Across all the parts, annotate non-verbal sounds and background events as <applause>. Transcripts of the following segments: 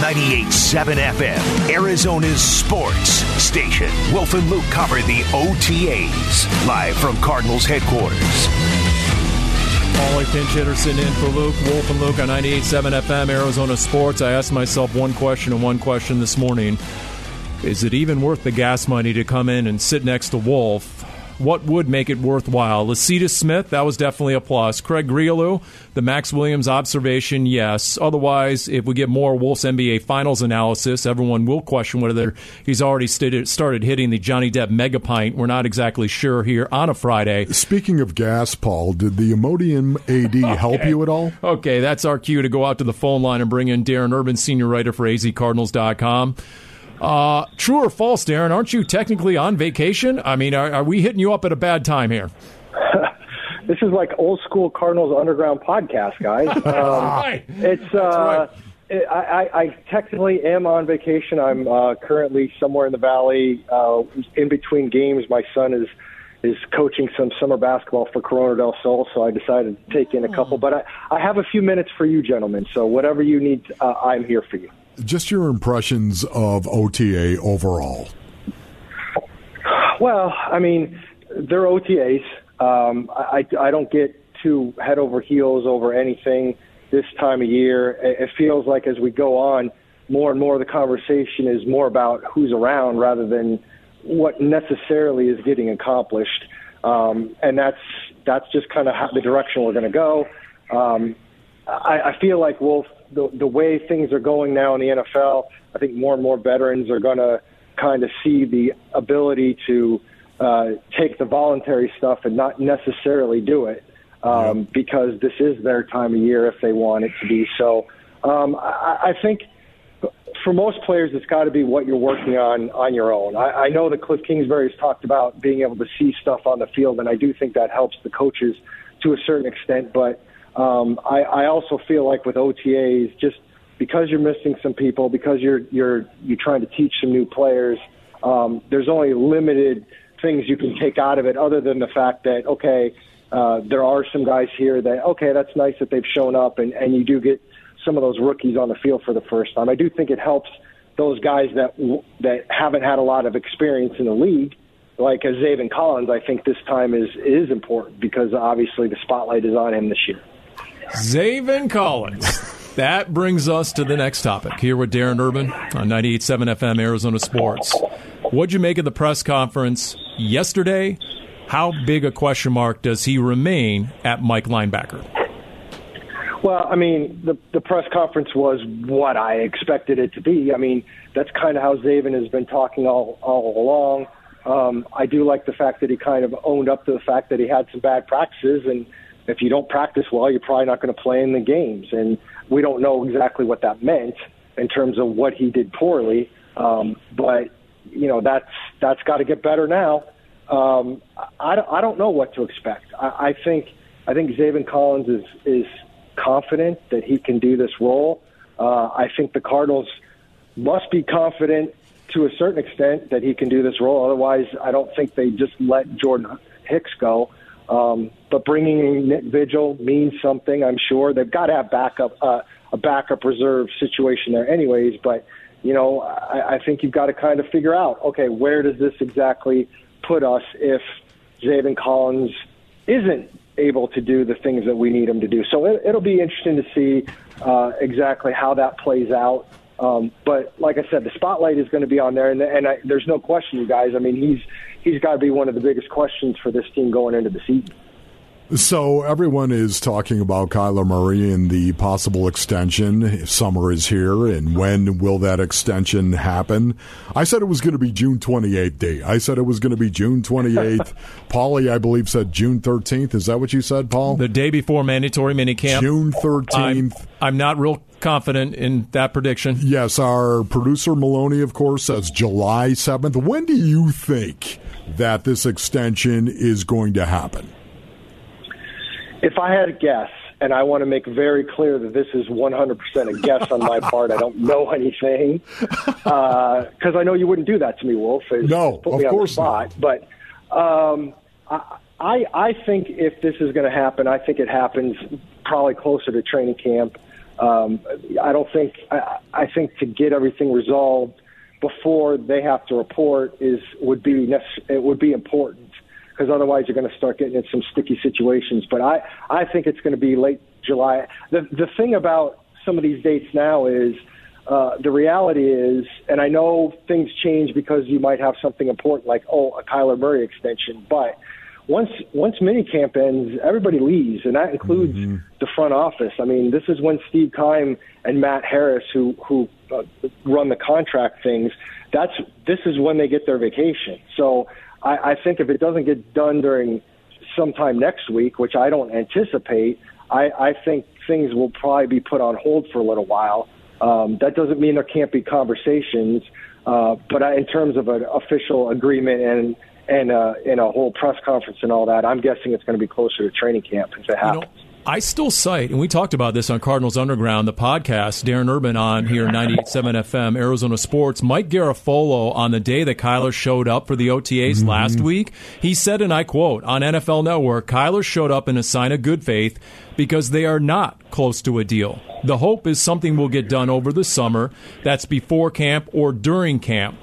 98.7 FM, Arizona's sports station. Wolf and Luke cover the OTAs live from Cardinals headquarters. Paulie pinch hitter sitting in for Luke. Wolf and Luke on 98.7 FM, Arizona Sports. I asked myself one question and one question this morning. Is it even worth the gas money to come in and sit next to Wolf what would make it worthwhile? Lecitus Smith, that was definitely a plus. Craig Grialou, the Max Williams observation, yes. Otherwise, if we get more Wolves NBA Finals analysis, everyone will question whether he's already started hitting the Johnny Depp megapint. We're not exactly sure here on a Friday. Speaking of gas, Paul, did the Imodium AD okay. <laughs> help you at all? Okay, that's our cue to go out to the phone line and bring in Darren Urban, senior writer for azcardinals.com. Uh, true or false, Darren? Aren't you technically on vacation? I mean, are, are we hitting you up at a bad time here? <laughs> this is like old school Cardinals Underground podcast, guys. <laughs> Um, it's uh, right. I, I, technically am on vacation. I'm uh, currently somewhere in the valley, uh, in between games. My son is is coaching some summer basketball for Corona del Sol, so I decided to take in a couple. But I, I have a few minutes for you, gentlemen. So whatever you need, uh, I'm here for you just your impressions of OTA overall. Well, I mean, they're OTAs. Um, I, I don't get too head over heels over anything this time of year. It feels like as we go on, more and more of the conversation is more about who's around rather than what necessarily is getting accomplished. Um, and that's that's just kind of the direction we're going to go. Um, I, I feel like Wolf the the way things are going now in the NFL, I think more and more veterans are going to kind of see the ability to uh, take the voluntary stuff and not necessarily do it um, because this is their time of year if they want it to be. So um, I, I think for most players, it's got to be what you're working on on your own. I, I know that Cliff Kingsbury has talked about being able to see stuff on the field, and I do think that helps the coaches to a certain extent, but um, I, I also feel like with OTAs, just because you're missing some people, because you're you're you're trying to teach some new players, um, there's only limited things you can take out of it, other than the fact that okay, uh, there are some guys here that okay, that's nice that they've shown up, and and you do get some of those rookies on the field for the first time. I do think it helps those guys that that haven't had a lot of experience in the league, like a Zaven Collins. I think this time is is important because obviously the spotlight is on him this year. Zaven Collins. That brings us to the next topic here with Darren Urban on 98.7 FM Arizona Sports. What'd you make of the press conference yesterday? How big a question mark does he remain at Mike linebacker? Well, I mean, the the press conference was what I expected it to be. I mean, that's kind of how Zaven has been talking all all along. Um, I do like the fact that he kind of owned up to the fact that he had some bad practices and if you don't practice well, you're probably not going to play in the games. And we don't know exactly what that meant in terms of what he did poorly. Um, but you know that's that's got to get better now. Um, I, I don't know what to expect. I, I think I think Zaven Collins is is confident that he can do this role. Uh, I think the Cardinals must be confident to a certain extent that he can do this role. Otherwise, I don't think they just let Jordan Hicks go. Um, but bringing Nick Vigil means something. I'm sure they've got to have backup uh, a backup reserve situation there, anyways. But you know, I, I think you've got to kind of figure out, okay, where does this exactly put us if Zaven Collins isn't able to do the things that we need him to do? So it, it'll be interesting to see uh, exactly how that plays out. Um, but like I said, the spotlight is going to be on there, and, and I, there's no question, you guys. I mean, he's he's got to be one of the biggest questions for this team going into the season. So everyone is talking about Kyler Murray and the possible extension. If summer is here, and when will that extension happen? I said it was going to be June 28th. Day. I said it was going to be June 28th. <laughs> Paulie, I believe, said June 13th. Is that what you said, Paul? The day before mandatory minicamp. June 13th. I'm, I'm not real confident in that prediction. Yes, our producer Maloney, of course, says July 7th. When do you think that this extension is going to happen? If I had a guess, and I want to make very clear that this is 100% a guess on my part. I don't know anything because uh, I know you wouldn't do that to me, Wolf. no, put me of on course the spot. not. But um, I, I think if this is going to happen, I think it happens probably closer to training camp. Um, I don't think I, I think to get everything resolved before they have to report is would be necess- it would be important because otherwise you're going to start getting in some sticky situations. But I I think it's going to be late July. The the thing about some of these dates now is. Uh, the reality is, and I know things change because you might have something important like, oh, a Kyler Murray extension, but once once minicamp ends, everybody leaves, and that includes mm-hmm. the front office. I mean, this is when Steve Keim and Matt Harris, who who uh, run the contract things, that's this is when they get their vacation. So I, I think if it doesn't get done during sometime next week, which I don't anticipate, I, I think things will probably be put on hold for a little while. Um, that doesn't mean there can't be conversations, uh, but I, in terms of an official agreement and and uh, in a whole press conference and all that. I'm guessing it's going to be closer to training camp if it happens. You know, I still cite, and we talked about this on Cardinals Underground, the podcast, Darren Urban on here, 98.7 FM, Arizona Sports. Mike Garafolo, on the day that Kyler showed up for the OTAs mm-hmm. last week, he said, and I quote, on NFL Network, Kyler showed up in a sign of good faith because they are not close to a deal. The hope is something will get done over the summer. That's before camp or during camp.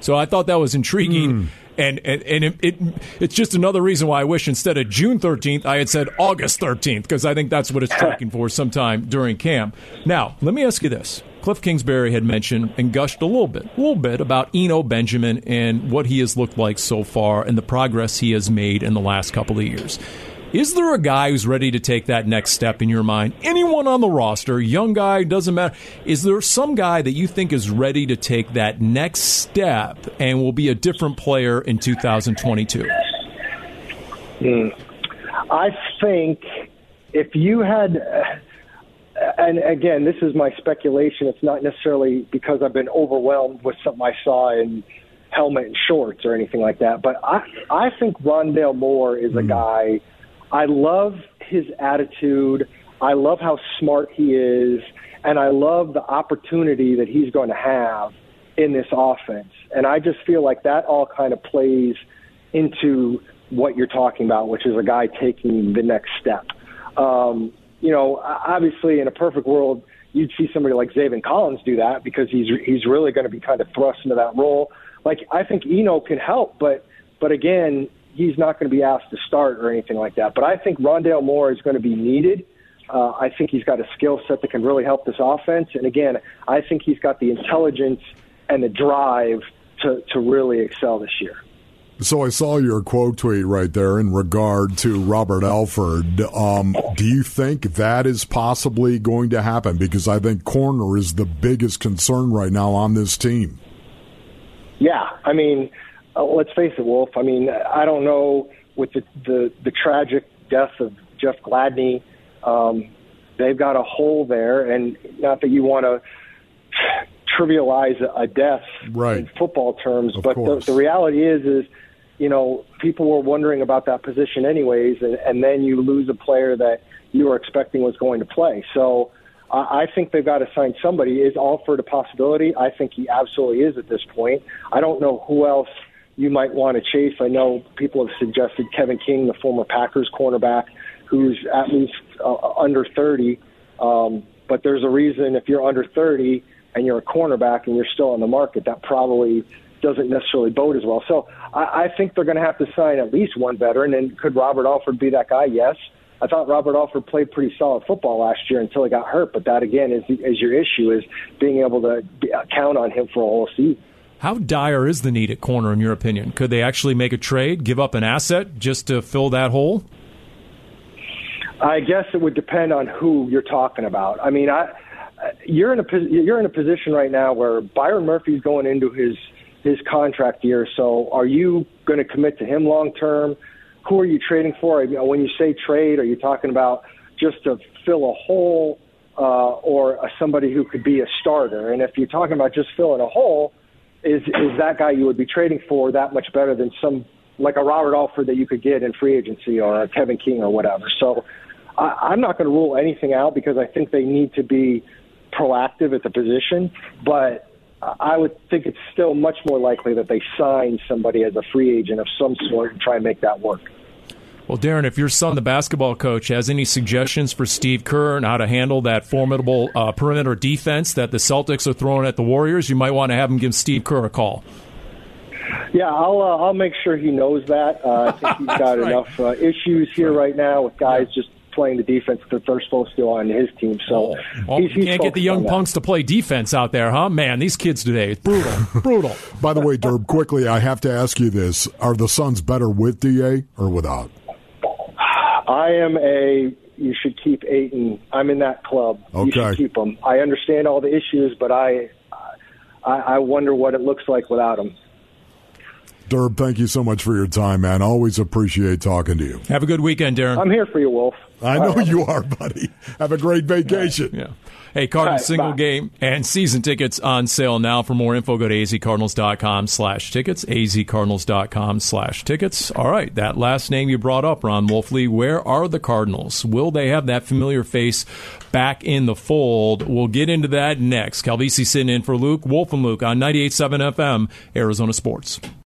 So I thought that was intriguing. Mm and and, and it, it, it's just another reason why I wish instead of June 13th I had said August 13th because I think that's what it's tracking for sometime during camp. Now, let me ask you this. Cliff Kingsbury had mentioned and gushed a little bit, a little bit about Eno Benjamin and what he has looked like so far and the progress he has made in the last couple of years. Is there a guy who's ready to take that next step in your mind? Anyone on the roster, young guy, doesn't matter. Is there some guy that you think is ready to take that next step and will be a different player in 2022? Mm. I think if you had, and again, this is my speculation. It's not necessarily because I've been overwhelmed with something I saw in helmet and shorts or anything like that. But I I think Rondale Moore is a mm. guy I love his attitude. I love how smart he is, and I love the opportunity that he's going to have in this offense. And I just feel like that all kind of plays into what you're talking about, which is a guy taking the next step. Um, you know, obviously, in a perfect world, you'd see somebody like Zaven Collins do that because he's he's really going to be kind of thrust into that role. Like I think Eno can help, but but again, he's not going to be asked to start or anything like that. But I think Rondale Moore is going to be needed. Uh, I think he's got a skill set that can really help this offense. And again, I think he's got the intelligence and the drive to, to really excel this year. So I saw your quote tweet right there in regard to Robert Alford. Um, do you think that is possibly going to happen? Because I think corner is the biggest concern right now on this team. Yeah, I mean, uh, let's face it, Wolf. I mean, I don't know with the the, the tragic death of Jeff Gladney. Um, they've got a hole there, and not that you want to trivialize a death right. in football terms, of but the, the reality is, is you know, people were wondering about that position anyways, and, and then you lose a player that you were expecting was going to play. So I I think they've got to sign somebody. Is Alford a possibility? I think he absolutely is at this point. I don't know who else you might want to chase. I know people have suggested Kevin King, the former Packers cornerback, who's at least uh, under 30. Um, but there's a reason if you're under 30 and you're a cornerback and you're still on the market, that probably doesn't necessarily bode as well. So I, I think they're going to have to sign at least one veteran. And could Robert Alford be that guy? Yes. I thought Robert Alford played pretty solid football last year until he got hurt. But that again is is your issue is being able to count on him for a whole season. How dire is the need at corner, in your opinion? Could they actually make a trade, give up an asset just to fill that hole? I guess it would depend on who you're talking about. I mean, I, you're in a you're in a position right now where Byron Murphy's going into his his contract year. So, are you going to commit to him long term? Who are you trading for? When you say trade, are you talking about just to fill a hole, uh, or somebody who could be a starter? And if you're talking about just filling a hole, is is that guy you would be trading for that much better than some like a Robert Alford that you could get in free agency or a Kevin King or whatever. So I, I'm not going to rule anything out because I think they need to be proactive at the position, but I would think it's still much more likely that they sign somebody as a free agent of some sort and try and make that work. Well, Darren, if your son, the basketball coach, has any suggestions for Steve Kerr on how to handle that formidable uh, perimeter defense that the Celtics are throwing at the Warriors, you might want to have him give Steve Kerr a call. Yeah, I'll uh, I'll make sure he knows that. Uh, I think he's <laughs> got right. enough uh, issues here right now with guys just playing the defense that they're supposed to on his team. So Well, he's, you he's can't get the young punks to play defense out there, huh? Man, these kids today, it's brutal, <laughs> brutal. By the way, Derb, quickly, I have to ask you this: Are the Suns better with Da or without? I am a. You should keep Ayton. I'm in that club. You Okay. should keep him. I understand all the issues, but I, I, I wonder what it looks like without him. Derb, thank you so much for your time, man. Always appreciate talking to you. Have a good weekend, Darren. I'm here for you, Wolf. I know you are, buddy. Have a great vacation. Yeah. Hey, Cardinals All right, single bye. game and season tickets on sale now. For more info, go to azcardinals.com slash tickets, azcardinals.com slash tickets. All right, that last name you brought up, Ron Wolfley, where are the Cardinals? Will they have that familiar face back in the fold? We'll get into that next. Calvisi sitting in for Luke, Wolf and Luke on 98.7 FM, Arizona Sports.